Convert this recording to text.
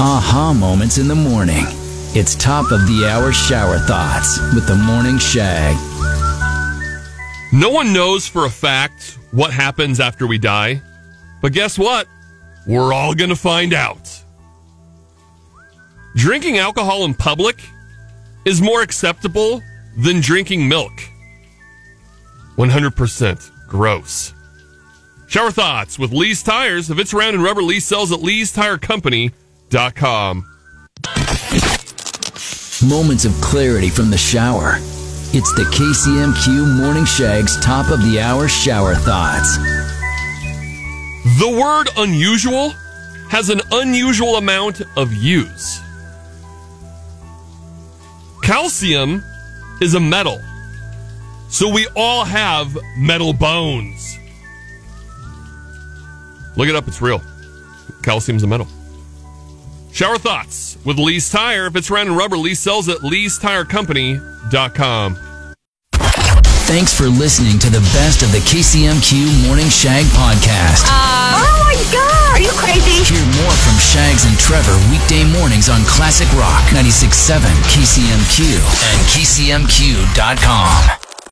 aha moments in the morning. It's top of the hour shower thoughts with the morning shag. No one knows for a fact what happens after we die, but guess what? We're all going to find out. Drinking alcohol in public is more acceptable than drinking milk. 100% gross. Shower thoughts with Lee's Tires. If it's round and rubber, Lee sells at leestirecompany.com. Moments of clarity from the shower. It's the KCMQ Morning Shag's top of the hour shower thoughts. The word unusual has an unusual amount of use. Calcium is a metal. So we all have metal bones. Look it up, it's real. Calcium's a metal. Shower thoughts with Lee's Tire. If it's round and rubber, Lee sells at leestirecompany.com. Thanks for listening to the best of the KCMQ Morning Shag podcast. Uh, oh my god! Are you crazy? Hear more from Shags and Trevor weekday mornings on Classic Rock 96.7 KCMQ and KCMQ.com.